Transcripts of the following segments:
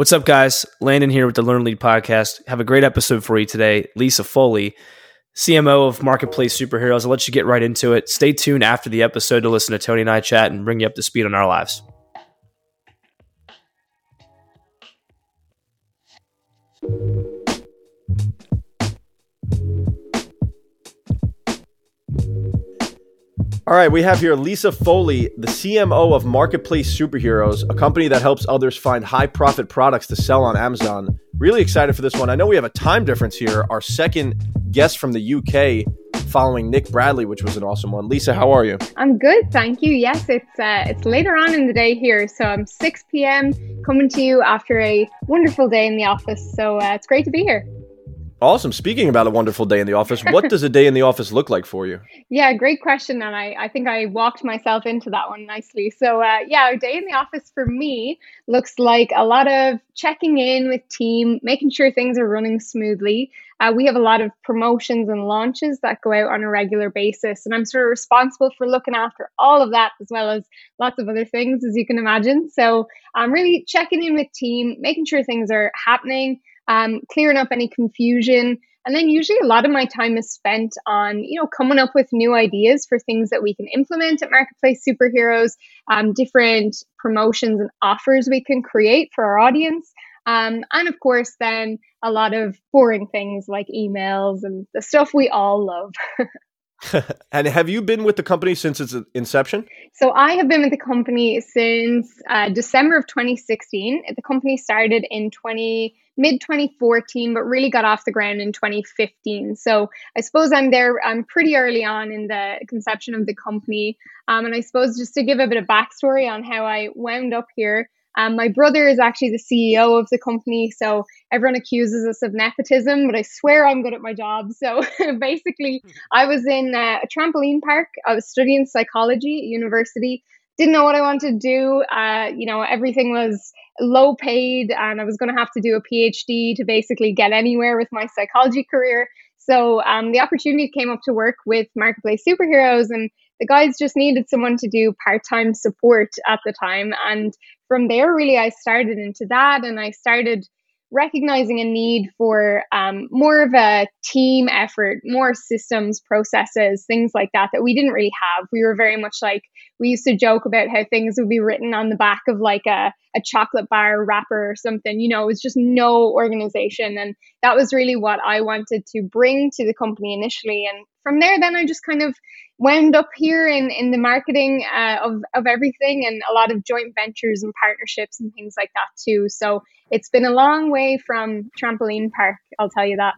What's up, guys? Landon here with the Learn Lead podcast. Have a great episode for you today. Lisa Foley, CMO of Marketplace Superheroes. I'll let you get right into it. Stay tuned after the episode to listen to Tony and I chat and bring you up to speed on our lives. All right, we have here Lisa Foley, the CMO of Marketplace Superheroes, a company that helps others find high profit products to sell on Amazon. Really excited for this one. I know we have a time difference here. Our second guest from the UK following Nick Bradley, which was an awesome one. Lisa, how are you? I'm good, thank you. Yes, it's uh, it's later on in the day here, so I'm 6 p.m. coming to you after a wonderful day in the office. So uh, it's great to be here. Awesome. Speaking about a wonderful day in the office, what does a day in the office look like for you? Yeah, great question. And I, I think I walked myself into that one nicely. So, uh, yeah, a day in the office for me looks like a lot of checking in with team, making sure things are running smoothly. Uh, we have a lot of promotions and launches that go out on a regular basis. And I'm sort of responsible for looking after all of that as well as lots of other things, as you can imagine. So, I'm really checking in with team, making sure things are happening um, clearing up any confusion. And then usually a lot of my time is spent on, you know, coming up with new ideas for things that we can implement at Marketplace Superheroes, um, different promotions and offers we can create for our audience. Um, and of course, then a lot of boring things like emails and the stuff we all love. and have you been with the company since its inception? So I have been with the company since uh, December of 2016. The company started in 20 mid 2014, but really got off the ground in 2015. So I suppose I'm there. I'm pretty early on in the conception of the company. Um, and I suppose just to give a bit of backstory on how I wound up here. Um, my brother is actually the CEO of the company, so everyone accuses us of nepotism, but I swear I'm good at my job. So basically, I was in uh, a trampoline park. I was studying psychology at university. Didn't know what I wanted to do. Uh, you know, everything was low paid, and I was going to have to do a PhD to basically get anywhere with my psychology career. So um, the opportunity came up to work with Marketplace Superheroes, and the guys just needed someone to do part time support at the time. And from there, really, I started into that and I started recognizing a need for um, more of a team effort, more systems, processes, things like that, that we didn't really have. We were very much like, we used to joke about how things would be written on the back of like a, a chocolate bar wrapper or something. You know, it was just no organization. And that was really what I wanted to bring to the company initially. And from there, then I just kind of wound up here in, in the marketing uh, of, of everything and a lot of joint ventures and partnerships and things like that too. So it's been a long way from trampoline park, I'll tell you that.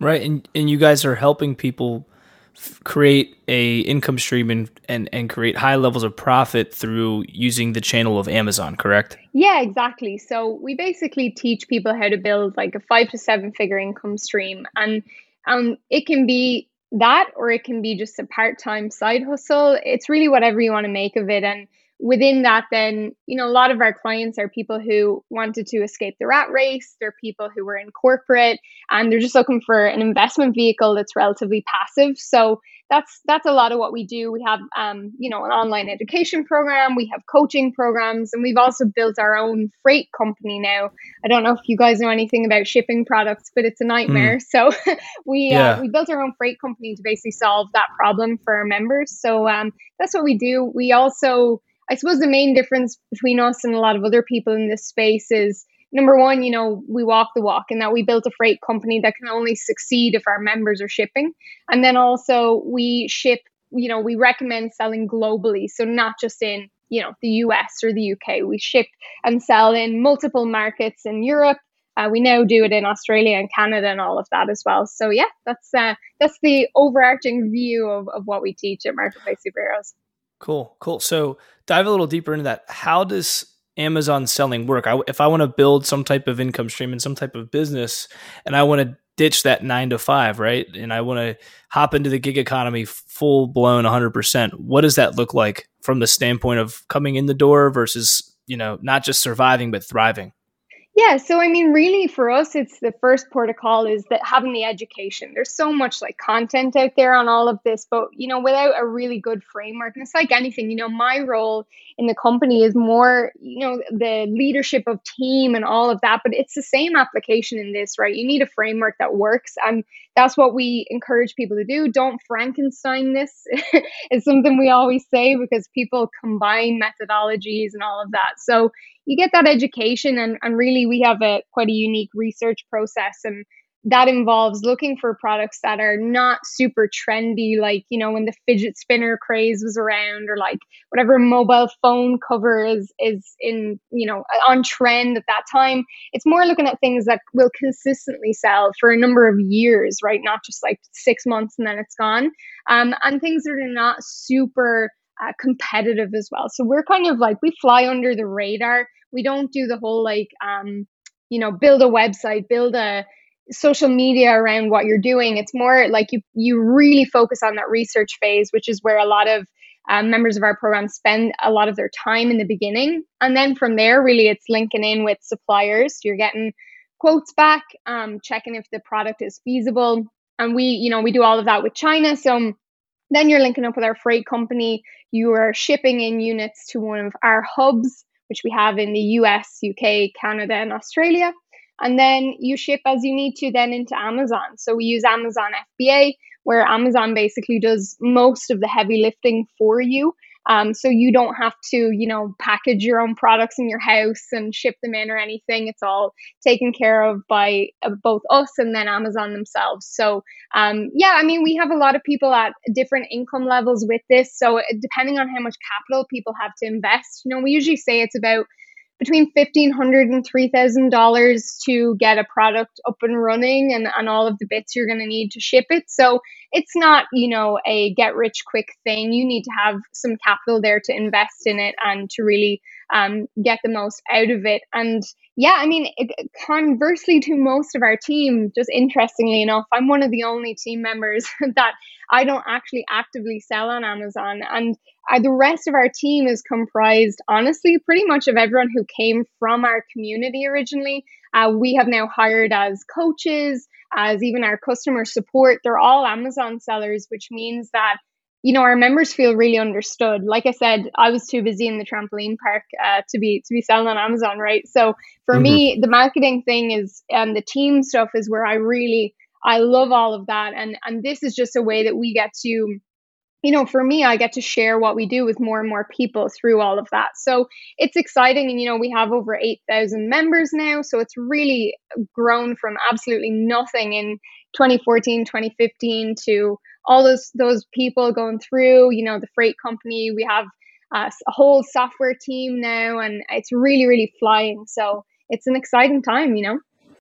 Right. And, and you guys are helping people f- create a income stream and, and, and create high levels of profit through using the channel of Amazon, correct? Yeah, exactly. So we basically teach people how to build like a five to seven figure income stream. And um, it can be that or it can be just a part-time side hustle. It's really whatever you want to make of it. And within that then you know a lot of our clients are people who wanted to escape the rat race. They're people who were in corporate and they're just looking for an investment vehicle that's relatively passive. So that's that's a lot of what we do. We have um, you know an online education program, we have coaching programs, and we've also built our own freight company now. I don't know if you guys know anything about shipping products, but it's a nightmare. Mm. So we uh, yeah. uh, we built our own freight company to basically solve that problem for our members. So um, that's what we do. We also I suppose the main difference between us and a lot of other people in this space is number one, you know, we walk the walk and that we built a freight company that can only succeed if our members are shipping. And then also we ship, you know, we recommend selling globally. So not just in, you know, the US or the UK. We ship and sell in multiple markets in Europe. Uh, we now do it in Australia and Canada and all of that as well. So yeah, that's uh, that's the overarching view of, of what we teach at Marketplace Superheroes. Cool, cool. So dive a little deeper into that. How does Amazon selling work. I, if I want to build some type of income stream and some type of business, and I want to ditch that nine to five, right? And I want to hop into the gig economy full blown 100%. What does that look like from the standpoint of coming in the door versus, you know, not just surviving, but thriving? Yeah, so I mean, really, for us, it's the first protocol is that having the education. There's so much like content out there on all of this, but you know, without a really good framework, and it's like anything, you know, my role in the company is more, you know, the leadership of team and all of that, but it's the same application in this, right? You need a framework that works, and that's what we encourage people to do. Don't Frankenstein this. it's something we always say because people combine methodologies and all of that. So you get that education and, and really we have a quite a unique research process and that involves looking for products that are not super trendy like you know when the fidget spinner craze was around or like whatever mobile phone cover is is in you know on trend at that time. It's more looking at things that will consistently sell for a number of years right? Not just like six months and then it's gone. Um, and things that are not super uh, competitive as well. So we're kind of like we fly under the radar. We don't do the whole like um, you know build a website, build a social media around what you're doing. It's more like you you really focus on that research phase, which is where a lot of um, members of our program spend a lot of their time in the beginning, and then from there, really, it's linking in with suppliers. You're getting quotes back, um, checking if the product is feasible, and we you know we do all of that with China. So then you're linking up with our freight company. You are shipping in units to one of our hubs, which we have in the US, UK, Canada, and Australia. And then you ship as you need to then into Amazon. So we use Amazon FBA, where Amazon basically does most of the heavy lifting for you. Um, so you don't have to, you know, package your own products in your house and ship them in or anything. It's all taken care of by uh, both us and then Amazon themselves. So um, yeah, I mean, we have a lot of people at different income levels with this. So depending on how much capital people have to invest, you know, we usually say it's about between fifteen hundred and three thousand dollars to get a product up and running and, and all of the bits you're going to need to ship it. So it's not you know a get rich quick thing. You need to have some capital there to invest in it and to really um, get the most out of it. And yeah i mean conversely to most of our team just interestingly enough i'm one of the only team members that i don't actually actively sell on amazon. And uh, the rest of our team is comprised, honestly, pretty much of everyone who came from our community originally. Uh, we have now hired as coaches, as even our customer support. They're all Amazon sellers, which means that you know our members feel really understood. Like I said, I was too busy in the trampoline park uh, to be to be selling on Amazon, right? So for mm-hmm. me, the marketing thing is and the team stuff is where I really I love all of that, and and this is just a way that we get to you know, for me, I get to share what we do with more and more people through all of that. So it's exciting. And, you know, we have over 8,000 members now. So it's really grown from absolutely nothing in 2014, 2015 to all those, those people going through, you know, the freight company. We have uh, a whole software team now, and it's really, really flying. So it's an exciting time, you know?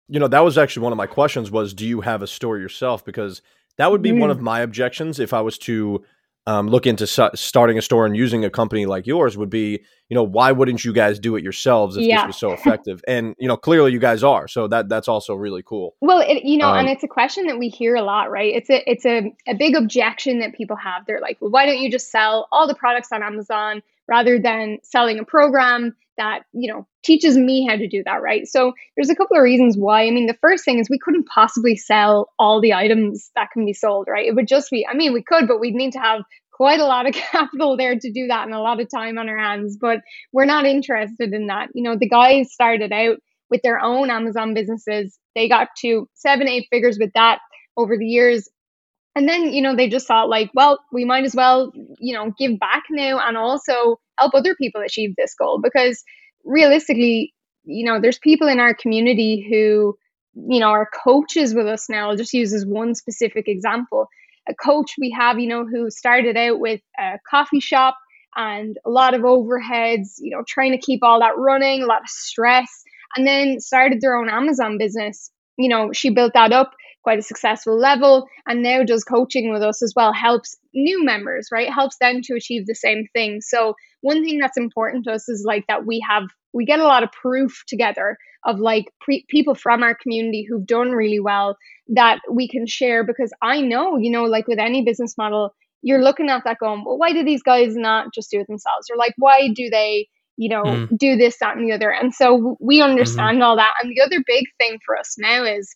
You know, that was actually one of my questions was, do you have a store yourself? Because that would be mm. one of my objections if I was to um, look into su- starting a store and using a company like yours would be, you know, why wouldn't you guys do it yourselves if yeah. this was so effective? and you know, clearly you guys are, so that that's also really cool. Well, it, you know, um, and it's a question that we hear a lot, right? It's a it's a, a big objection that people have. They're like, well, why don't you just sell all the products on Amazon rather than selling a program that you know teaches me how to do that right? So there's a couple of reasons why. I mean the first thing is we couldn't possibly sell all the items that can be sold right? It would just be i mean we could but we'd need to have quite a lot of capital there to do that and a lot of time on our hands but we're not interested in that. You know the guys started out with their own amazon businesses. They got to seven eight figures with that over the years. And then you know they just thought like well we might as well you know give back now and also help other people achieve this goal because realistically you know there's people in our community who you know are coaches with us now. I'll just use as one specific example. A coach we have you know who started out with a coffee shop and a lot of overheads you know trying to keep all that running a lot of stress and then started their own amazon business you know she built that up quite a successful level and now does coaching with us as well helps new members right? Helps them to achieve the same thing. So one thing that's important to us is like that we have we get a lot of proof together of like pre- people from our community who've done really well that we can share because i know you know like with any business model you're looking at that going well why do these guys not just do it themselves? Or like why do they you know, mm. do this, that, and the other. And so we mm-hmm. understand mm-hmm. all that. And the other big thing for us now is,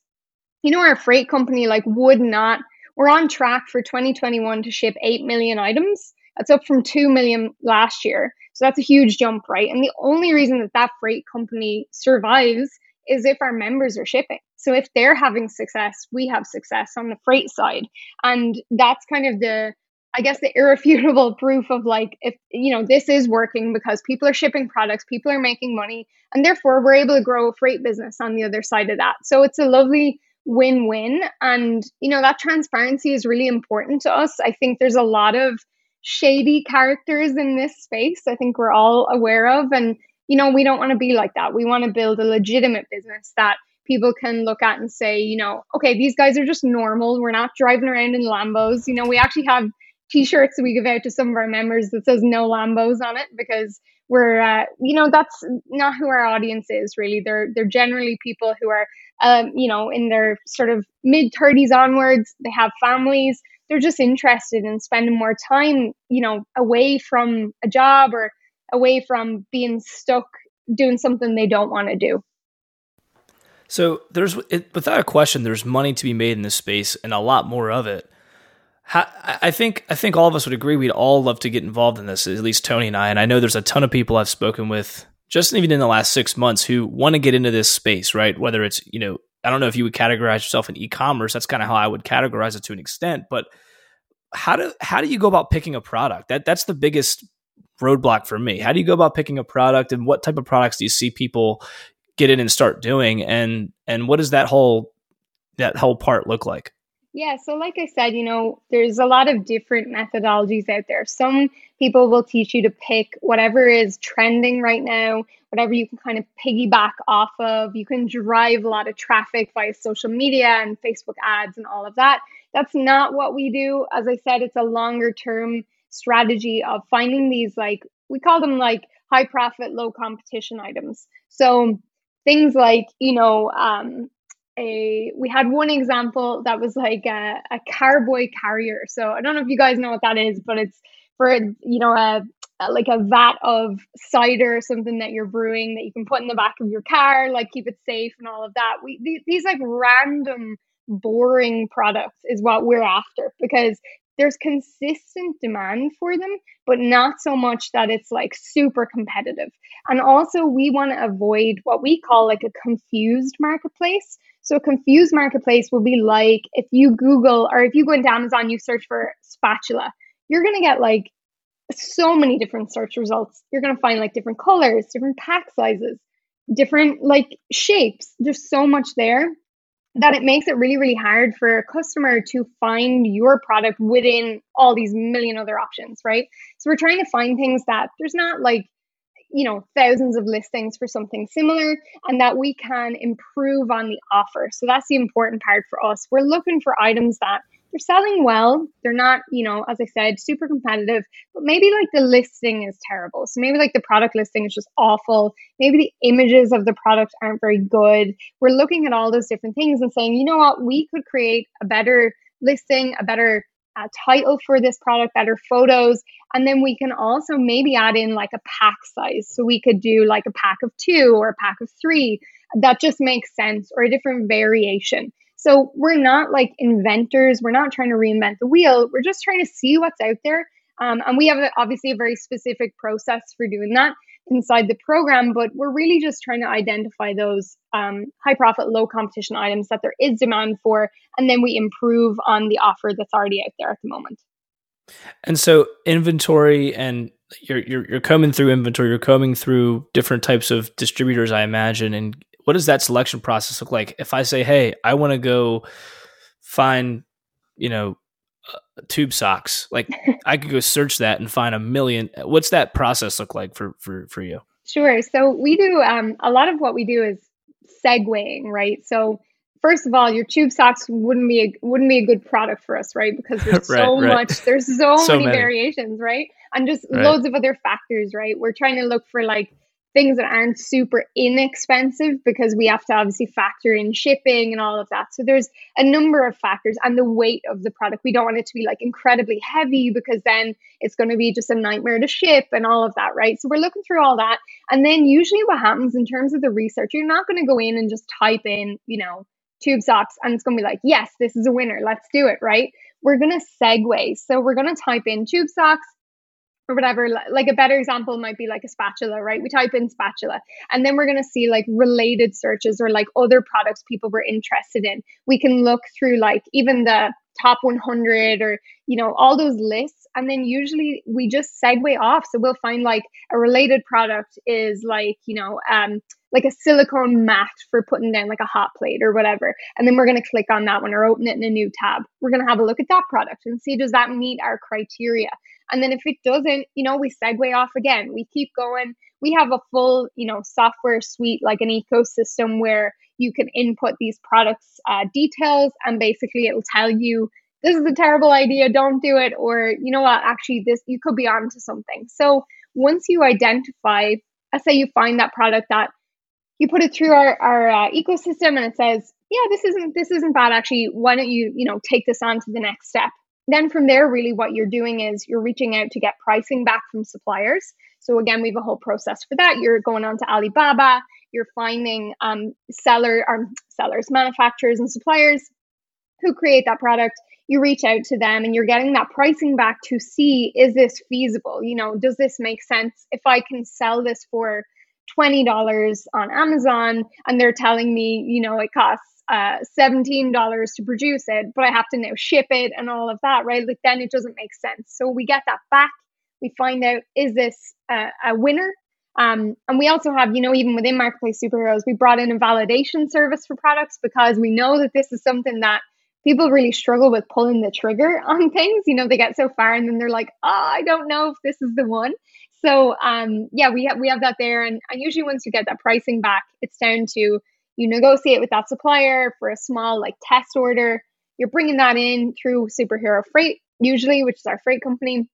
you know, our freight company like would not, we're on track for 2021 to ship 8 million items. That's up from 2 million last year. So that's a huge jump, right? And the only reason that that freight company survives is if our members are shipping. So if they're having success, we have success on the freight side. And that's kind of the I guess the irrefutable proof of like if you know this is working because people are shipping products, people are making money, and therefore we're able to grow a freight business on the other side of that. So it's a lovely win-win and you know that transparency is really important to us. I think there's a lot of shady characters in this space. I think we're all aware of and you know we don't want to be like that. We want to build a legitimate business that people can look at and say, you know, okay, these guys are just normal. We're not driving around in Lambos. You know, we actually have t-shirts we give out to some of our members that says no lambos on it because we're uh, you know that's not who our audience is really. They're they're generally people who are um, you know in their sort of mid 30s onwards. They have families. They're just interested in spending more time you know away from a job or away from being stuck doing something they don't want to do. So there's it, without a question there's money to be made in this space and a lot more of it I think I think all of us would agree we'd all love to get involved in this, at least Tony and I. And I know there's a ton of people I've spoken with just even in the last six months who want to get into this space, right? Whether it's, you know, I don't know if you would categorize yourself in e-commerce. That's kind of how I would categorize it to an extent. But how do how do you go about picking a product? That that's the biggest roadblock for me. How do you go about picking a product and what type of products do you see people get in and start doing? And and what does that whole that whole part look like? Yeah, so like I said, you know, there's a lot of different methodologies out there. Some people will teach you to pick whatever is trending right now, whatever you can kind of piggyback off of. You can drive a lot of traffic via social media and Facebook ads and all of that. That's not what we do. As I said, it's a longer term strategy of finding these like we call them like high profit, low competition items. So things like, you know, um, a we had one example that was like a, a carboy carrier. So I don't know if you guys know what that is, but it's for you know a, like a vat of cider or something that you're brewing that you can put in the back of your car, like keep it safe and all of that. We th- these like random boring products is what we're after because there's consistent demand for them, but not so much that it's like super competitive. And also, we want to avoid what we call like a confused marketplace. So a confused marketplace will be like if you Google or if you go into Amazon, you search for spatula, you're going to get like so many different search results. You're going to find like different colors, different pack sizes, different like shapes. There's so much there that it makes it really, really hard for a customer to find your product within all these million other options, right? So we're trying to find things that there's not like you know thousands of listings for something similar and that we can improve on the offer. So that's the important part for us. We're looking for items that they're selling well. They're not you know as i said super competitive but maybe like the listing is terrible. So maybe like the product listing is just awful. Maybe the images of the product aren't very good. We're looking at all those different things and saying you know what? We could create a better listing a better uh, title for this product, better photos. And then we can also maybe add in like a pack size. So we could do like a pack of two or a pack of three. That just makes sense or a different variation. So we're not like inventors. We're not trying to reinvent the wheel. We're just trying to see what's out there. Um, and we have a, obviously a very specific process for doing that inside the program, but we're really just trying to identify those um, high profit, low competition items that there is demand for, and then we improve on the offer that's already out there at the moment. And so, inventory and you're, you're you're combing through inventory. You're combing through different types of distributors, I imagine. And what does that selection process look like? If I say, "Hey, I want to go find," you know, tube socks. Like I could go search that and find a million. What's that process look like for for for you? Sure. So we do um, a lot of what we do is segueing, right? So first of all, your tube socks wouldn't be a, wouldn't be a good product for us, right? Because there's right, so right. much, there's so, so many, many, variations, right? And just right. loads of other factors, right? We're trying to look for like things that aren't super inexpensive because we have to obviously factor in shipping and all of that. So there's a number of factors and the weight of the product. We don't want it to be like incredibly heavy because then it's going to be just a nightmare to ship and all of that, right? So we're looking through all that. And then usually what happens in terms of the research, you're not going to go in and just type in, you know, tube socks and it's going to be like, yes, this is a winner. Let's do it, right? We're going to segue. So we're going to type in tube socks or whatever like a better example might be like a spatula right? We type in spatula and then we're going to see like related searches or like other products people were interested in. We can look through like even the top 100 or you know all those lists. And then usually we just segue off. So we'll find like a related product is like you know um like a silicone mat for putting down like a hot plate or whatever. And then we're going to click on that one or open it in a new tab. We're going to have a look at that product and see does that meet our criteria? And then if it doesn't, you know, we segue off again. We keep going. We have a full, you know, software suite, like an ecosystem where you can input these products uh, details and basically it'll tell you this is a terrible idea, don't do it. Or, you know what, actually, this, you could be onto something. So once you identify, let's say you find that product that you put it through our, our uh, ecosystem and it says, yeah, this isn't, this isn't bad. Actually, why don't you, you know, take this on to the next step? then from there, really what you're doing is you're reaching out to get pricing back from suppliers. So again, we have a whole process for that. You're going on to Alibaba, you're finding um, seller um, sellers, manufacturers, and suppliers who create that product. You reach out to them and you're getting that pricing back to see is this feasible? You know, does this make sense? If I can sell this for $20 on Amazon and they're telling me, you know, it costs uh, $17 to produce it, but I have to now ship it and all of that, right? Like then it doesn't make sense. So we get that back. We find out is this a, a winner? Um, and we also have, you know, even within Marketplace Superheroes, we brought in a validation service for products because we know that this is something that people really struggle with pulling the trigger on things. You know, they get so far and then they're like, oh, I don't know if this is the one. So um, yeah, we have we have that there, and, and usually once you get that pricing back, it's down to you negotiate with that supplier for a small like test order. You're bringing that in through Superhero Freight, usually, which is our freight company.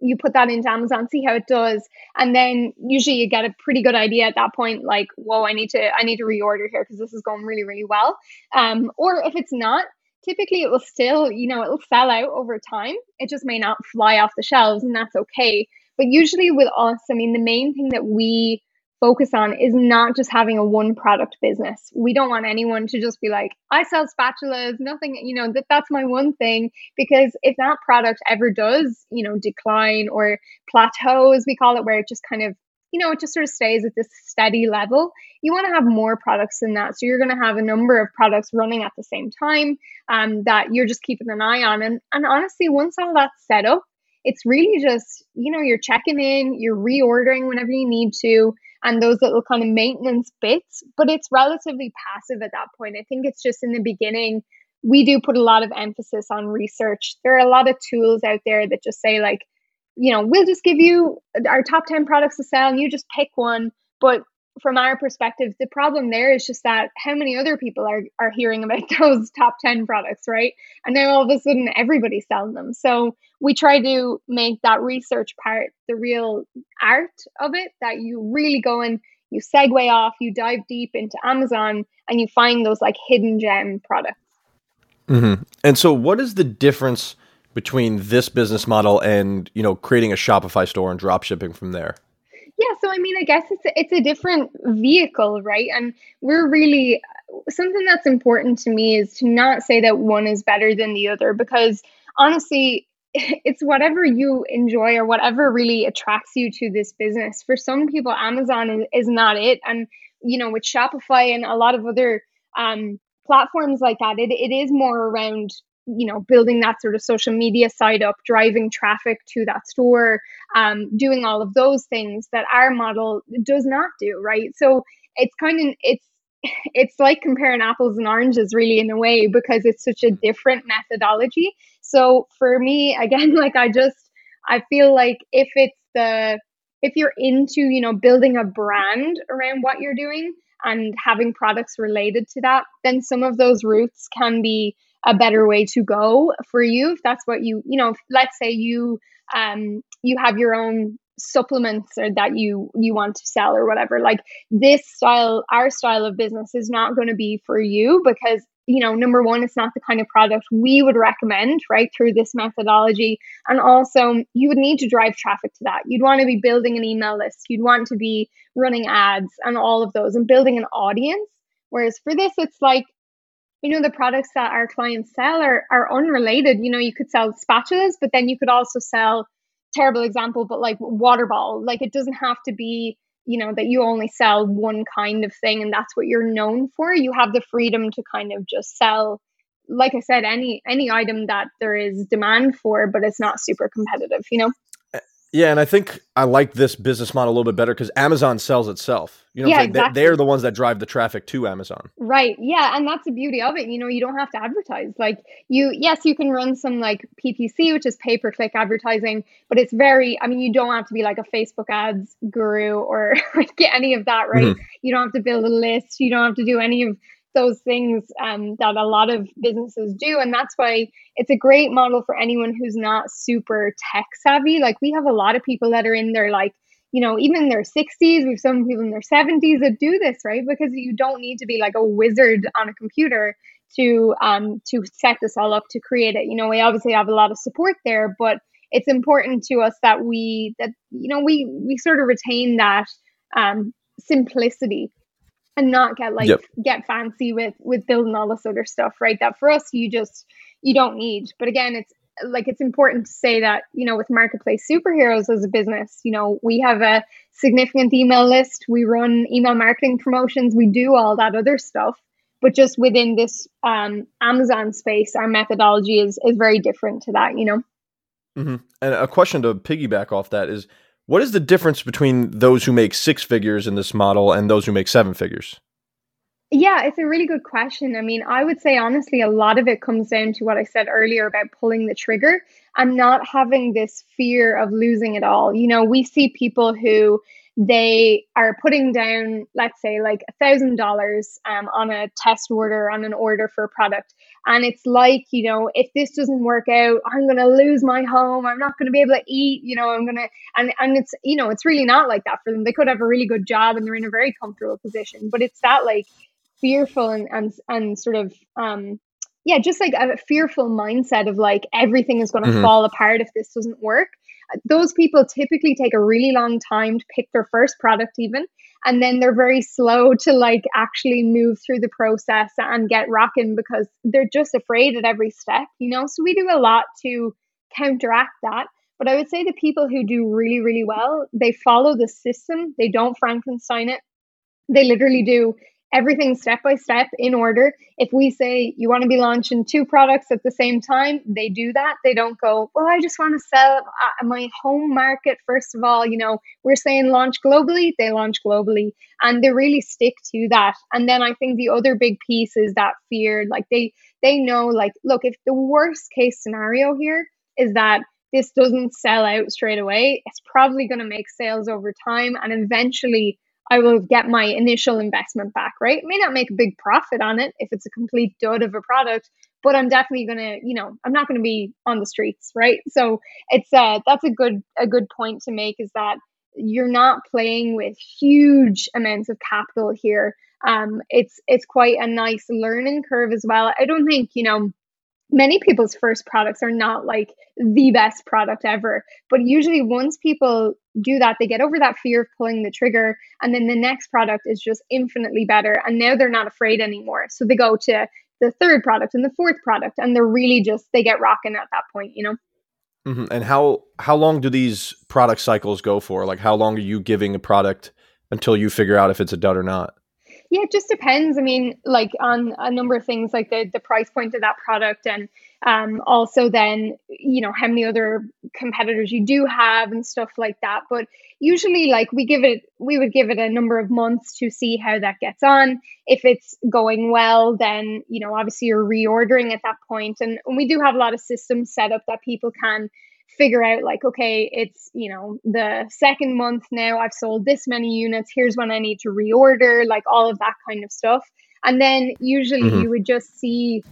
You put that into Amazon, see how it does, and then usually you get a pretty good idea at that point. Like, whoa, I need to, I need to reorder here because this is going really, really well. Um, or if it's not, typically it will still, you know, it'll sell out over time. It just may not fly off the shelves, and that's okay. But usually with us, I mean, the main thing that we focus on is not just having a one product business. We don't want anyone to just be like, I sell spatulas, nothing, you know, that that's my one thing because if that product ever does, you know, decline or plateau as we call it where it just kind of you know, it just sort of stays at this steady level. You want to have more products than that. So you're going to have a number of products running at the same time um, that you're just keeping an eye on. And, and honestly, once all that's set up, it's really just, you know, you're checking in, you're reordering whenever you need to and those little kind of maintenance bits, but it's relatively passive at that point. I think it's just in the beginning, we do put a lot of emphasis on research. There are a lot of tools out there that just say, like, you know, we'll just give you our top 10 products to sell and you just pick one. But from our perspective, the problem there is just that how many other people are, are hearing about those top 10 products, right? And now all of a sudden everybody's selling them. So we try to make that research part the real art of it that you really go and you segue off, you dive deep into Amazon and you find those like hidden gem products. Mm-hmm. And so, what is the difference between this business model and you know creating a Shopify store and drop shipping from there? Yeah, so I mean, I guess it's a, it's a different vehicle, right? And we're really something that's important to me is to not say that one is better than the other because honestly, it's whatever you enjoy or whatever really attracts you to this business. For some people, Amazon is, is not it, and you know, with Shopify and a lot of other um, platforms like that, it, it is more around you know building that sort of social media side up driving traffic to that store um, doing all of those things that our model does not do right? So it's kind of it's it's like comparing apples and oranges really in a way because it's such a different methodology. So for me again like i just i feel like if it's the if you're into you know building a brand around what you're doing and having products related to that then some of those routes can be a better way to go for you if that's what you you know let's say you um you have your own supplements or that you you want to sell or whatever like this style our style of business is not going to be for you because you know number one it's not the kind of product we would recommend right through this methodology. And also you would need to drive traffic to that. You'd want to be building an email list. You'd want to be running ads and all of those and building an audience. Whereas for this it's like you know the products that our clients sell are, are unrelated. You know you could sell spatulas but then you could also sell terrible example but like water ball like it doesn't have to be you know that you only sell one kind of thing and that's what you're known for. You have the freedom to kind of just sell like i said any any item that there is demand for but it's not super competitive you know yeah, and I think I like this business model a little bit better because Amazon sells itself. You know, yeah, exactly. they, are the ones that drive the traffic to Amazon. Right. Yeah, and that's the beauty of it. You know, you don't have to advertise. Like you, yes, you can run some like PPC, which is pay per click advertising, but it's very. I mean, you don't have to be like a Facebook ads guru or like get any of that. Right. Mm-hmm. You don't have to build a list. You don't have to do any of those things um, that a lot of businesses do. And that's why it's a great model for anyone who's not super tech savvy. Like we have a lot of people that are in their like, you know, even their 60s, we have some people in their 70s that do this, right? Because you don't need to be like a wizard on a computer to um to set this all up to create it. You know, we obviously have a lot of support there, but it's important to us that we that you know we we sort of retain that um simplicity and not get like yep. get fancy with with building all this other stuff right? That for us you just you don't need. But again it's like it's important to say that you know with marketplace superheroes as a business you know we have a significant email list. We run email marketing promotions. We do all that other stuff. But just within this um, amazon space our methodology is is very different to that you know? Mm-hmm. and a question to piggyback off that is what is the difference between those who make six figures in this model and those who make seven figures? Yeah, it's a really good question. I mean, I would say honestly, a lot of it comes down to what I said earlier about pulling the trigger and not having this fear of losing it all. You know, we see people who they are putting down, let's say, like a thousand dollars um, on a test order, on an order for a product. And it's like, you know, if this doesn't work out, I'm going to lose my home. I'm not going to be able to eat, you know, I'm going to, and, and it's, you know, it's really not like that for them. They could have a really good job and they're in a very comfortable position, but it's that like fearful and, and, and sort of, um, yeah, just like a fearful mindset of like everything is going to mm-hmm. fall apart if this doesn't work those people typically take a really long time to pick their first product even and then they're very slow to like actually move through the process and get rocking because they're just afraid at every step you know? So we do a lot to counteract that. But i would say the people who do really really well they follow the system. They don't frankenstein it. They literally do everything step by step in order. If we say you want to be launching two products at the same time, they do that. They don't go, well, I just want to sell uh, my home market first of all. You know, we're saying launch globally, they launch globally, and they really stick to that. And then I think the other big piece is that fear. Like they they know, like, look, if the worst case scenario here is that this doesn't sell out straight away, it's probably going to make sales over time and eventually I will get my initial investment back, right? may not make a big profit on it if it's a complete dud of a product, but I'm definitely going to, you know, I'm not going to be on the streets, right? So it's uh that's a good a good point to make is that you're not playing with huge amounts of capital here. Um it's it's quite a nice learning curve as well. I don't think, you know, many people's first products are not like the best product ever but usually once people do that they get over that fear of pulling the trigger and then the next product is just infinitely better and now they're not afraid anymore. So they go to the third product and the fourth product and they're really just they get rocking at that point you know? Mm-hmm. and how how long do these product cycles go for? Like how long are you giving a product until you figure out if it's a dud or not yeah, it just depends. I mean, like on a number of things, like the the price point of that product, and um, also then you know how many other competitors you do have and stuff like that. But usually, like we give it, we would give it a number of months to see how that gets on. If it's going well, then you know obviously you're reordering at that point, and, and we do have a lot of systems set up that people can figure out like okay it's you know the second month now i've sold this many units here's when i need to reorder like all of that kind of stuff and then usually mm-hmm. you would just see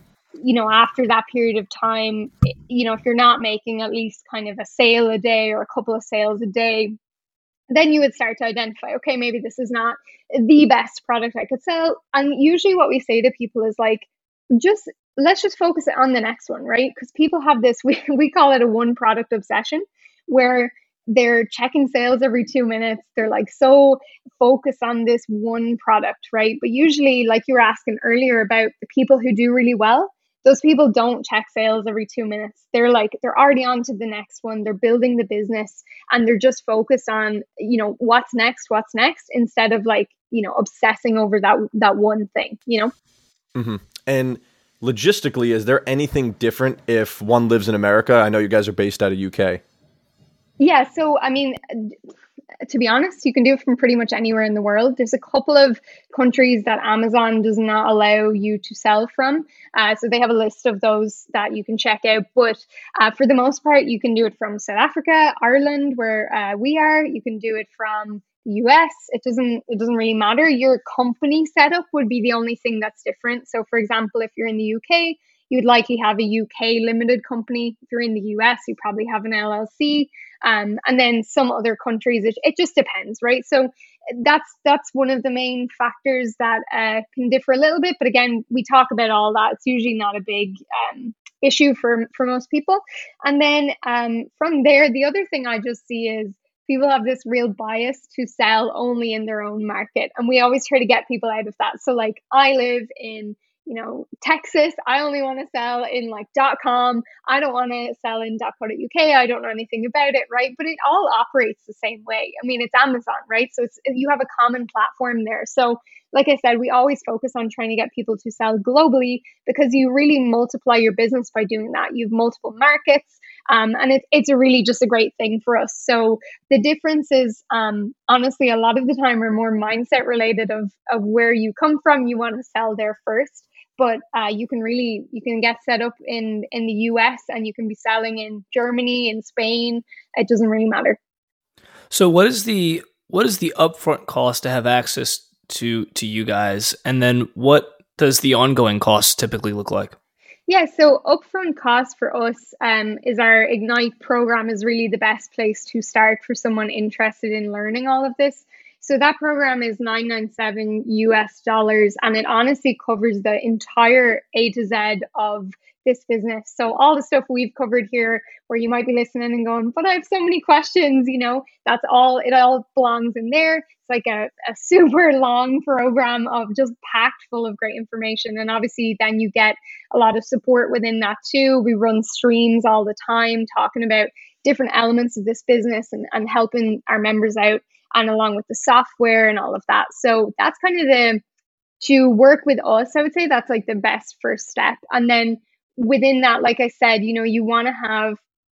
you know after that period of time you know if you're not making at least kind of a sale a day or a couple of sales a day then you would start to identify, okay, maybe this is not the best product I could sell. And usually what we say to people is like, just let's just focus on the next one, right? Because people have this, we, we call it a one product obsession, where they're checking sales every two minutes. They're like so focused on this one product, right? But usually, like you were asking earlier about the people who do really well, those people don't check sales every two minutes. They're like, they're already on to the next one. They're building the business and they're just focused on, you know, what's next, what's next, instead of like, you know, obsessing over that that one thing, you know? Mm-hmm. And logistically, is there anything different if one lives in America? I know you guys are based out of UK. Yeah, so I mean, to be honest, you can do it from pretty much anywhere in the world. There's a couple of countries that Amazon does not allow you to sell from. Uh, so they have a list of those that you can check out. But uh, for the most part, you can do it from South Africa, Ireland, where uh, we are. You can do it from US. It doesn't it doesn't really matter. Your company setup would be the only thing that's different. So for example, if you're in the UK, you'd likely have a UK limited company. If you're in the US, you probably have an LLC. Um, and then some other countries, it, it just depends, right? So that's that's one of the main factors that uh, can differ a little bit. But again, we talk about all that. It's usually not a big um, issue for for most people. And then um, from there, the other thing I just see is people have this real bias to sell only in their own market, and we always try to get people out of that. So like I live in you know, Texas, I only want to sell in like .com. I don't want to sell in .co.uk. I don't know anything about it, right? But it all operates the same way. I mean, it's Amazon, right? So it's you have a common platform there. So, like I said, we always focus on trying to get people to sell globally because you really multiply your business by doing that. You have multiple markets. Um, and it's it's a really just a great thing for us. So the difference is um, honestly a lot of the time are more mindset related of of where you come from. You want to sell there first, but uh, you can really you can get set up in in the us and you can be selling in germany in spain it doesn't really matter so what is the what is the upfront cost to have access to to you guys and then what does the ongoing cost typically look like yeah, so upfront cost for us um, is our Ignite program is really the best place to start for someone interested in learning all of this. So that program is 997 US dollars and it honestly covers the entire A to Z of this business. So all the stuff we've covered here where you might be listening and going, but I have so many questions, you know, that's all it all belongs in there. It's like a, a super long program of just packed full of great information. And obviously then you get a lot of support within that too. We run streams all the time talking about different elements of this business and, and helping our members out and along with the software and all of that. So that's kind of the to work with us, I would say that's like the best first step. And then within that, like I said, you know, you want to have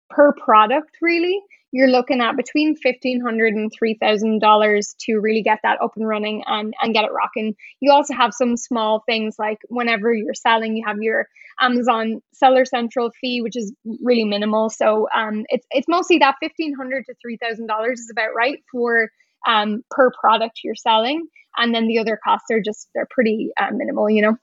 per product really you're looking at between $1500 and $3000 to really get that up and running and, and get it rocking you also have some small things like whenever you're selling you have your amazon seller central fee which is really minimal so um, it's, it's mostly that 1500 to $3000 is about right for um, per product you're selling and then the other costs are just they're pretty uh, minimal you know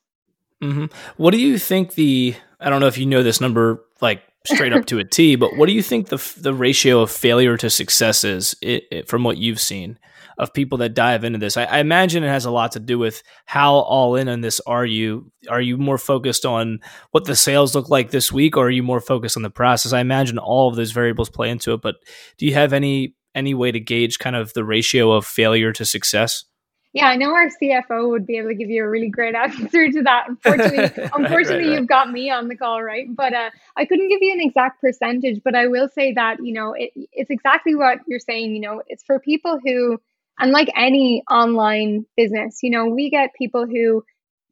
mm-hmm. what do you think the i don't know if you know this number like straight up to a T. But what do you think the the ratio of failure to success is it, it, from what you've seen of people that dive into this? I, I, imagine it has a lot to do with how all in on this are you. Are you more focused on what the sales look like this week, or are you more focused on the process? I imagine all of those variables play into it. But do you have any any way to gauge kind of the ratio of failure to success? Yeah, I know our CFO would be able to give you a really great answer to that. Unfortunately, unfortunately, right, right, you've got me on the call, right? But uh, I couldn't give you an exact percentage, but I will say that you know it, it's exactly what you're saying. You know, it's for people who, unlike any online business, you know, we get people who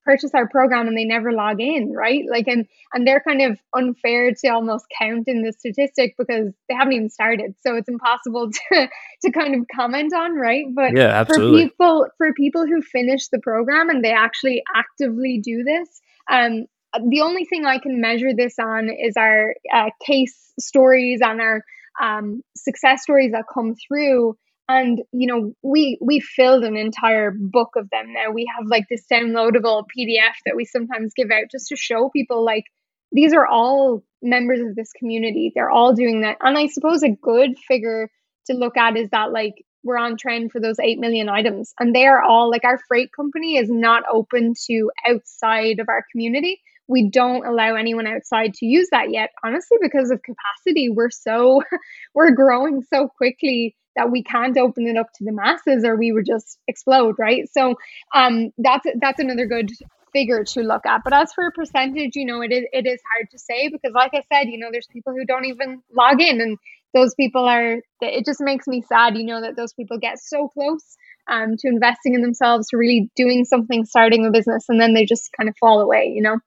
purchase our program and they never log in right? Like and and they're kind of unfair to almost count in the statistic because they haven't even started. So it's impossible to to kind of comment on right? But yeah absolutely. for people for people who finish the program and they actually actively do this um the only thing i can measure this on is our uh, case stories and our um, success stories that come through and you know we we filled an entire book of them now we have like this downloadable pdf that we sometimes give out just to show people like these are all members of this community they're all doing that and i suppose a good figure to look at is that like we're on trend for those 8 million items. And they are all like our freight company is not open to outside of our community. We don't allow anyone outside to use that yet, honestly, because of capacity. We're so, we're growing so quickly that we can't open it up to the masses or we would just explode, right? So um, that's that's another good figure to look at. But as for a percentage, you know, it is it is hard to say because, like I said, you know, there's people who don't even log in, and those people are. It just makes me sad, you know, that those people get so close um, to investing in themselves, to really doing something, starting a business, and then they just kind of fall away, you know.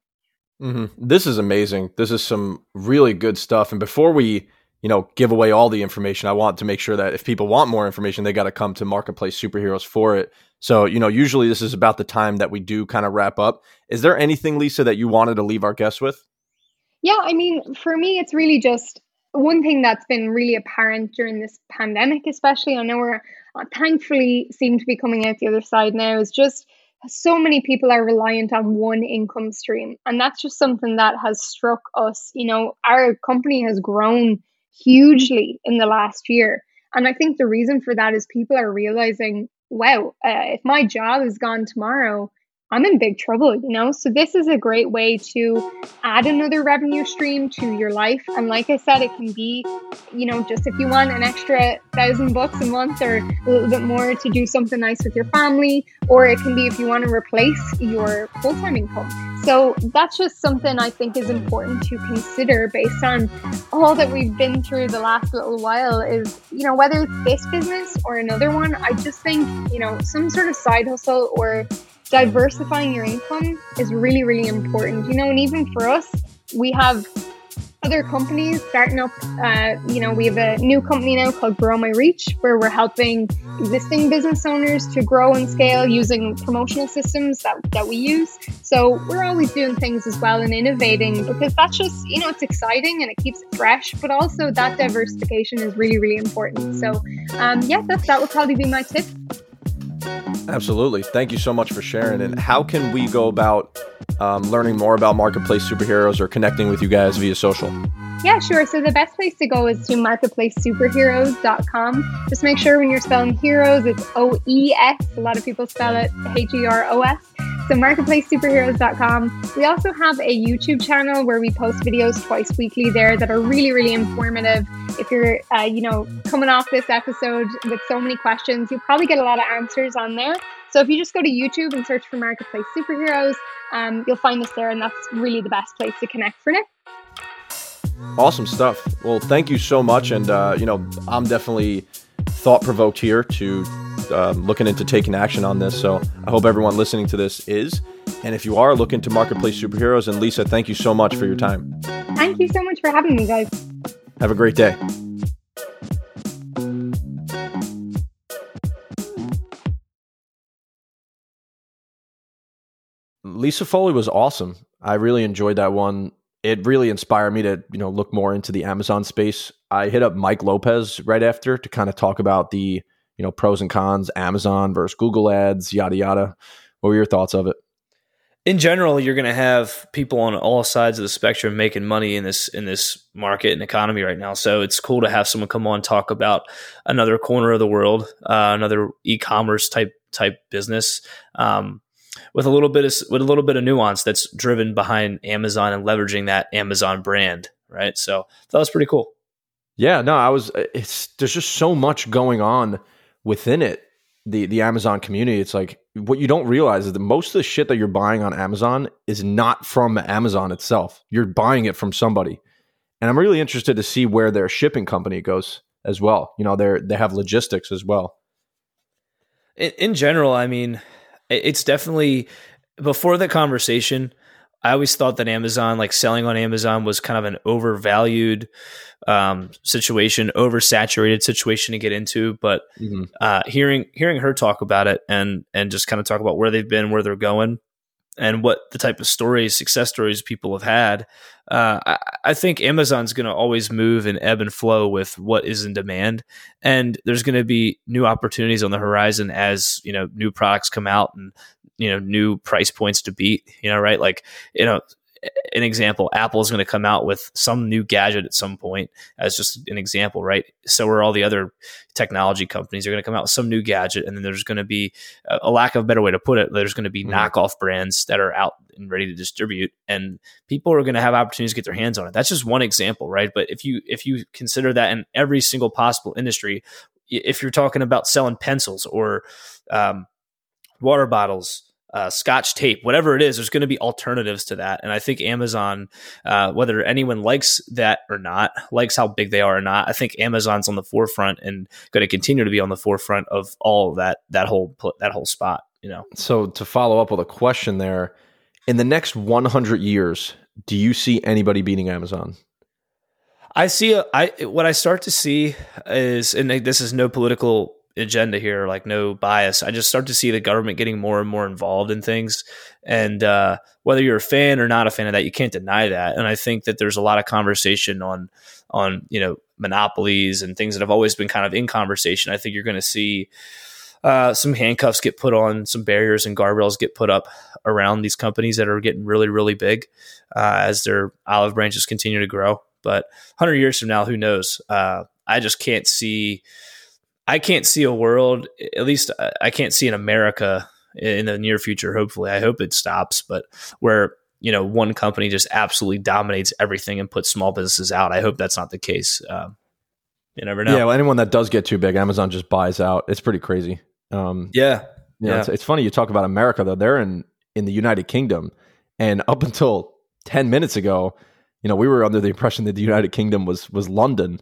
Mm-hmm. This is amazing. This is some really good stuff. And before we you know, give away all the information. I want to make sure that if people want more information, they got to come to Marketplace Superheroes for it. So, you know, usually this is about the time that we do kind of wrap up. Is there anything, Lisa, that you wanted to leave our guests with? Yeah, I mean, for me, it's really just one thing that's been really apparent during this pandemic, especially. I know we're uh, thankfully seem to be coming out the other side now, is just so many people are reliant on one income stream. And that's just something that has struck us. You know, our company has grown hugely in the last year. And I think the reason for that is people are realizing wow, uh, if my job is gone tomorrow, I'm in big trouble, you know? So, this is a great way to add another revenue stream to your life. And like I said, it can be, you know, just if you want an extra thousand bucks a month or a little bit more to do something nice with your family, or it can be if you want to replace your full time income. So, that's just something I think is important to consider based on all that we've been through the last little while. Is, you know, whether it's this business or another one, I just think, you know, some sort of side hustle or diversifying your income is really, really important. You know, and even for us, we have other companies starting up. Uh, you know, we have a new company now called Grow My Reach, where we're helping existing business owners to grow and scale using promotional systems that, that we use. So we're always doing things as well and innovating because that's just, you know, it's exciting and it keeps it fresh, but also that diversification is really, really important. So, um, yeah, that, that would probably be my tip. Absolutely. Thank you so much for sharing. And how can we go about um, learning more about Marketplace Superheroes or connecting with you guys via social? Yeah, sure. So the best place to go is to marketplacesuperheroes.com. Just make sure when you're spelling heroes, it's O E S. A lot of people spell it H E R O S. So marketplacesuperheroes.com. We also have a YouTube channel where we post videos twice weekly there that are really, really informative. If you're, uh, you know, coming off this episode with so many questions, you'll probably get a lot of answers on there. So if you just go to YouTube and search for Marketplace Superheroes, um, you'll find us there, and that's really the best place to connect for now. Awesome stuff. Well, thank you so much, and uh, you know, I'm definitely thought provoked here to um, looking into taking action on this. So I hope everyone listening to this is. And if you are looking to marketplace superheroes, and Lisa, thank you so much for your time. Thank you so much for having me, guys. Have a great day. Lisa Foley was awesome. I really enjoyed that one. It really inspired me to, you know, look more into the Amazon space. I hit up Mike Lopez right after to kind of talk about the you know pros and cons amazon versus google ads yada yada. What were your thoughts of it? In general you're going to have people on all sides of the spectrum making money in this in this market and economy right now. So it's cool to have someone come on talk about another corner of the world uh, another e-commerce type type business um, with a little bit of with a little bit of nuance that's driven behind amazon and leveraging that amazon brand right? So that was pretty cool. Yeah no i was it's there's just so much going on within it, the the Amazon community, it's like what you don't realize is that most of the shit that you're buying on Amazon is not from Amazon itself. You're buying it from somebody. And I'm really interested to see where their shipping company goes as well. You know, they're they have logistics as well. In, in general, I mean, it's definitely before the conversation, I always thought that Amazon, like selling on Amazon, was kind of an overvalued um, situation, oversaturated situation to get into. But mm-hmm. uh, hearing hearing her talk about it and and just kind of talk about where they've been, where they're going, and what the type of stories, success stories people have had, uh, I, I, think Amazon's going to always move and ebb and flow with what is in demand, and there's going to be new opportunities on the horizon as you know new products come out and you know new price points to beat. You know, right? Like you know an example, Apple is going to come out with some new gadget at some point, as just an example, right? So are all the other technology companies are going to come out with some new gadget, and then there's going to be a lack of a better way to put it. There's going to be mm-hmm. knockoff brands that are out and ready to distribute, and people are going to have opportunities to get their hands on it. That's just one example, right? But if you if you consider that in every single possible industry, if you're talking about selling pencils or um, water bottles uh, scotch tape, whatever it is, there's going to be alternatives to that. And I think Amazon, uh, whether anyone likes that or not, likes how big they are or not, I think Amazon's on the forefront and going to continue to be on the forefront of all of that that whole that whole spot. You know. So to follow up with a question there, in the next 100 years, do you see anybody beating Amazon? I see. A, I what I start to see is, and this is no political agenda here, like no bias. I just start to see the government getting more and more involved in things. And uh, whether you're a fan or not a fan of that, you can't deny that. And I think that there's a lot of conversation on on you know monopolies and things that have always been kind of in conversation. I think you're going to see uh, some handcuffs get put on, some barriers and guardrails get put up around these companies that are getting really, really big uh, as their olive branches continue to grow. But 100 years from now, who knows? Uh, I just can't see I can't see a world, at least I can't see in America in the near future. Hopefully, I hope it stops, but where you know one company just absolutely dominates everything and puts small businesses out. I hope that's not the case. Um, you never know. Yeah, well, anyone that does get too big, Amazon just buys out. It's pretty crazy. Um, yeah, yeah. It's, it's funny you talk about America though. They're in in the United Kingdom, and up until ten minutes ago, you know, we were under the impression that the United Kingdom was was London.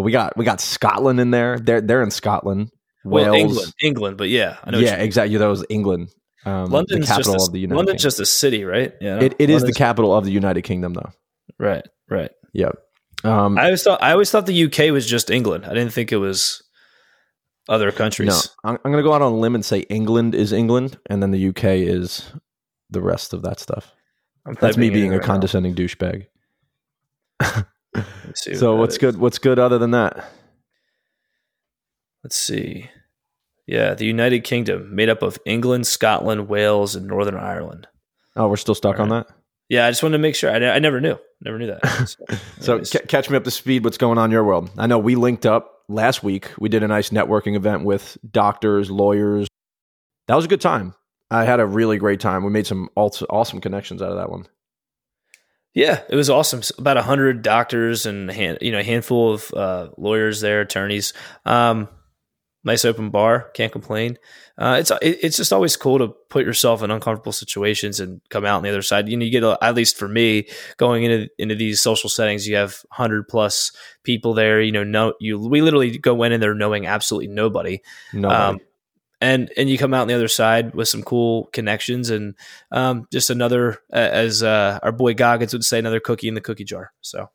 But we got we got Scotland in there. They're they're in Scotland. Wales, well, England, England, but yeah, yeah, exactly. That was England. Um, London's the capital a, of the United. Kingdom. London's Kingdom. just a city, right? Yeah, it, it is the capital of the United Kingdom, though. Right, right. Yeah. Um, I always thought I always thought the UK was just England. I didn't think it was other countries. No, I'm, I'm going to go out on a limb and say England is England, and then the UK is the rest of that stuff. That's me being a right condescending douchebag. so what what's good? What's good other than that? Let's see. Yeah, the United Kingdom, made up of England, Scotland, Wales, and Northern Ireland. Oh, we're still stuck right. on that. Yeah, I just wanted to make sure. I, I never knew, never knew that. So, so c- catch me up to speed. What's going on in your world? I know we linked up last week. We did a nice networking event with doctors, lawyers. That was a good time. I had a really great time. We made some awesome connections out of that one. Yeah, it was awesome. About a hundred doctors and hand, you know a handful of uh, lawyers there, attorneys. Um, nice open bar, can't complain. Uh, it's it's just always cool to put yourself in uncomfortable situations and come out on the other side. You know, you get a, at least for me going into into these social settings, you have hundred plus people there. You know, no, you we literally go in and they're knowing absolutely nobody. Nobody. Um, and and you come out on the other side with some cool connections and um, just another as uh, our boy Goggins would say another cookie in the cookie jar. So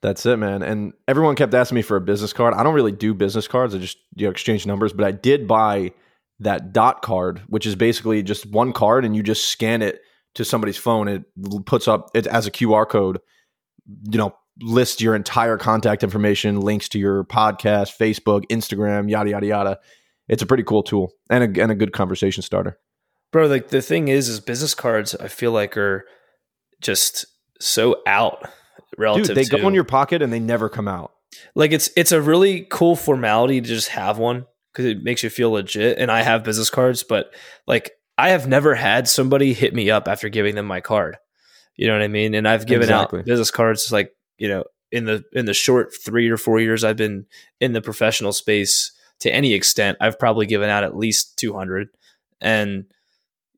that's it man. And everyone kept asking me for a business card. I don't really do business cards. I just you know, exchange numbers but i did buy that dot card which is basically just one card and you just scan it to somebody's phone. It puts up it as a qr code you know lists your entire contact information links to your podcast facebook instagram yada yada yada it's a pretty cool tool and a, and a good conversation starter. Bro, like the thing is, is business cards. I feel like are just so out relative. Dude, they to, go in your pocket and they never come out. Like it's it's a really cool formality to just have one because it makes you feel legit. And I have business cards, but like I have never had somebody hit me up after giving them my card. You know what I mean? And I've given exactly. out business cards like you know in the in the short three or four years I've been in the professional space to any extent, I've probably given out at least 200 and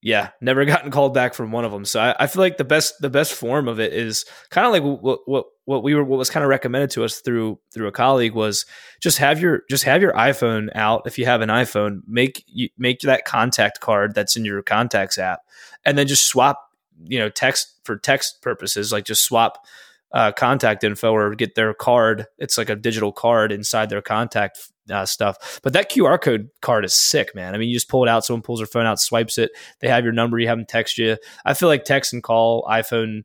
yeah, never gotten called back from one of them. So I, I feel like the best the best form of it is kind of like what what what we were what was kind of recommended to us through through a colleague was just have your just have your iPhone out if you have an iPhone make you make that contact card that's in your contacts app and then just swap you know text for text purposes like just swap uh, contact info or get their card. It's like a digital card inside their contact uh, stuff. But that QR code card is sick, man. I mean, you just pull it out, someone pulls their phone out, swipes it, they have your number, you have them text you. I feel like text and call, iPhone,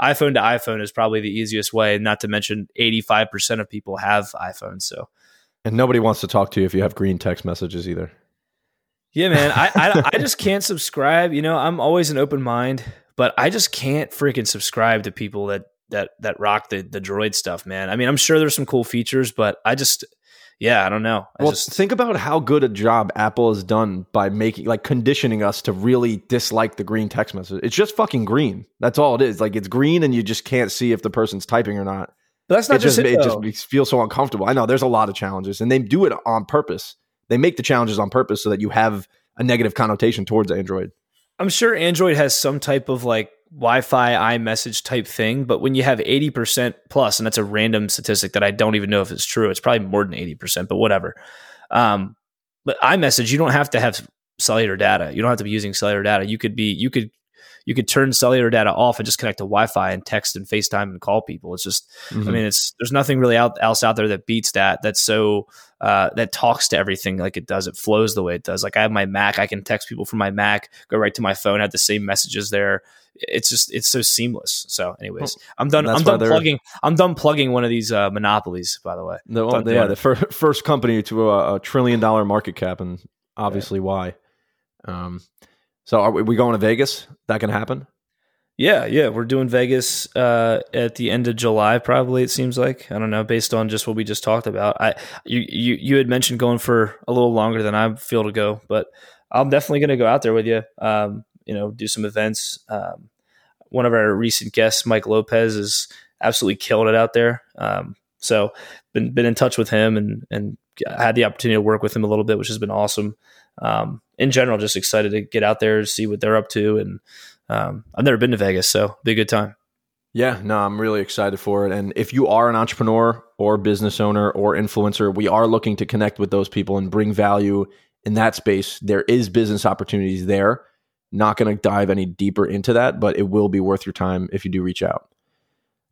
iPhone to iPhone is probably the easiest way. Not to mention, eighty five percent of people have iPhones, so. And nobody wants to talk to you if you have green text messages either. Yeah, man. I, I, I just can't subscribe. You know, I'm always an open mind, but I just can't freaking subscribe to people that that that rock the the droid stuff, man. I mean, I'm sure there's some cool features, but I just yeah, I don't know. I well, just, think about how good a job Apple has done by making like conditioning us to really dislike the green text message. It's just fucking green. That's all it is. Like it's green, and you just can't see if the person's typing or not. But that's not it just, just it, it just feels so uncomfortable. I know there's a lot of challenges, and they do it on purpose. They make the challenges on purpose so that you have a negative connotation towards Android. I'm sure Android has some type of like Wi-Fi iMessage type thing, but when you have 80% plus, and that's a random statistic that I don't even know if it's true. It's probably more than 80%, but whatever. Um, but iMessage, you don't have to have cellular data. You don't have to be using cellular data. You could be, you could, you could turn cellular data off and just connect to Wi-Fi and text and FaceTime and call people. It's just, mm-hmm. I mean, it's there's nothing really out, else out there that beats that. That's so uh, that talks to everything like it does. It flows the way it does. Like I have my Mac, I can text people from my Mac, go right to my phone, have the same messages there it's just it's so seamless. So, anyways, I'm done. I'm done plugging. I'm done plugging one of these uh, monopolies. By the way, the, well, yeah, the fir- first company to a, a, trillion dollar market cap, and obviously yeah. why. Um, so are we, going to Vegas? That can happen. Yeah, yeah, we're doing Vegas uh, at the end of July. Probably it seems like I don't know, based on just what we just talked about. I you you you had mentioned going for a little longer than I feel to go, but I'm definitely going to go out there with you. Um, you know, do some events. Um, one of our recent guests, Mike Lopez, is absolutely killing it out there. Um, so been been in touch with him and and had the opportunity to work with him a little bit, which has been awesome. Um, in general, just excited to get out there, see what they're up to, and um, I've never been to Vegas, so be a good time. Yeah, no, I'm really excited for it. And if you are an entrepreneur or business owner or influencer, we are looking to connect with those people and bring value in that space. There is business opportunities there. Not going to dive any deeper into that, but it will be worth your time if you do reach out.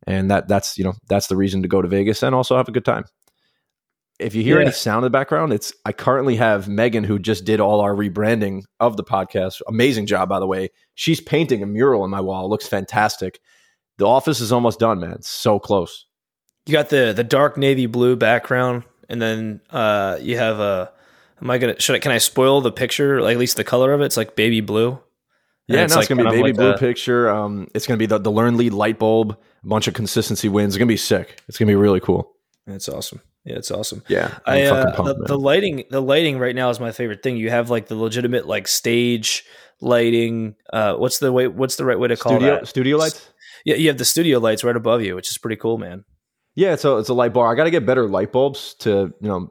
And that that's you know that's the reason to go to Vegas and also have a good time. If you hear yeah. any sound in the background, it's I currently have Megan who just did all our rebranding of the podcast. Amazing job, by the way. She's painting a mural in my wall. It looks fantastic. The office is almost done, man. It's so close. You got the the dark navy blue background, and then uh, you have a. Am I gonna? Should I? Can I spoil the picture? Like at least the color of it. It's like baby blue. Yeah, it's, no, like it's gonna be baby like blue a, picture. Um, it's gonna be the the learn lead light bulb, a bunch of consistency wins. It's gonna be sick. It's gonna be really cool. It's awesome. Yeah, it's awesome. Yeah, I, uh, pumped, the, the, lighting, the lighting right now is my favorite thing. You have like the legitimate like stage lighting. Uh, what's the way? What's the right way to call studio, that? Studio lights. Yeah, you have the studio lights right above you, which is pretty cool, man. Yeah, it's a it's a light bar. I got to get better light bulbs to you know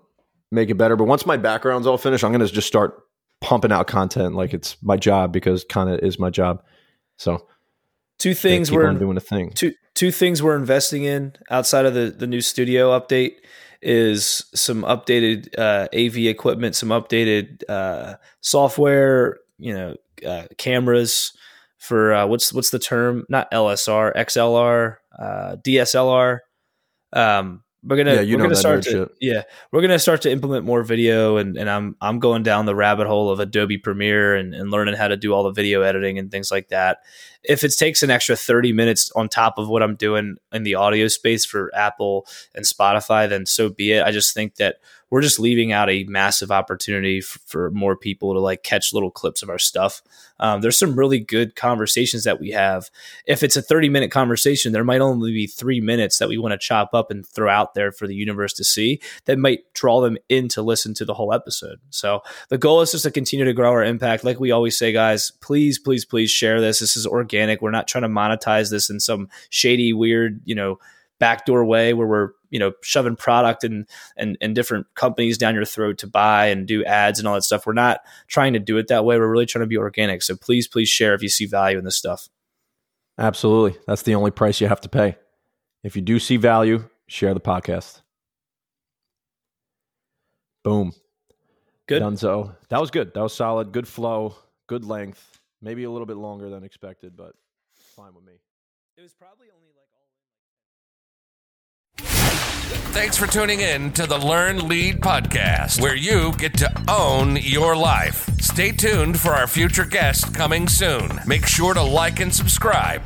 make it better. But once my background's all finished, I'm gonna just start pumping out content like it's my job because kind of is my job. So two things we're doing a thing. Two two things we're investing in outside of the the new studio update is some updated uh, AV equipment, some updated uh, software, you know, uh, cameras for uh, what's what's the term? Not LSR, XLR, uh, DSLR. Um, we're gonna yeah, you we're know gonna start to shit. yeah we're gonna start to implement more video and, and I'm I'm going down the rabbit hole of Adobe Premiere and, and learning how to do all the video editing and things like that. If it takes an extra 30 minutes on top of what I'm doing in the audio space for Apple and Spotify, then so be it. I just think that we're just leaving out a massive opportunity for, for more people to like catch little clips of our stuff. Um, there's some really good conversations that we have. If it's a 30 minute conversation, there might only be three minutes that we want to chop up and throw out there for the universe to see that might draw them in to listen to the whole episode. So the goal is just to continue to grow our impact. Like we always say, guys, please, please, please share this. This is organic. We're not trying to monetize this in some shady, weird, you know, backdoor way where we're you know shoving product and and and different companies down your throat to buy and do ads and all that stuff. We're not trying to do it that way. We're really trying to be organic. So please please share if you see value in this stuff. Absolutely. That's the only price you have to pay. If you do see value share the podcast. Boom. Good. Dunzo. That was good. That was solid. Good flow. Good length maybe a little bit longer than expected but fine with me it was probably only like Thanks for tuning in to the Learn Lead podcast, where you get to own your life. Stay tuned for our future guest coming soon. Make sure to like and subscribe.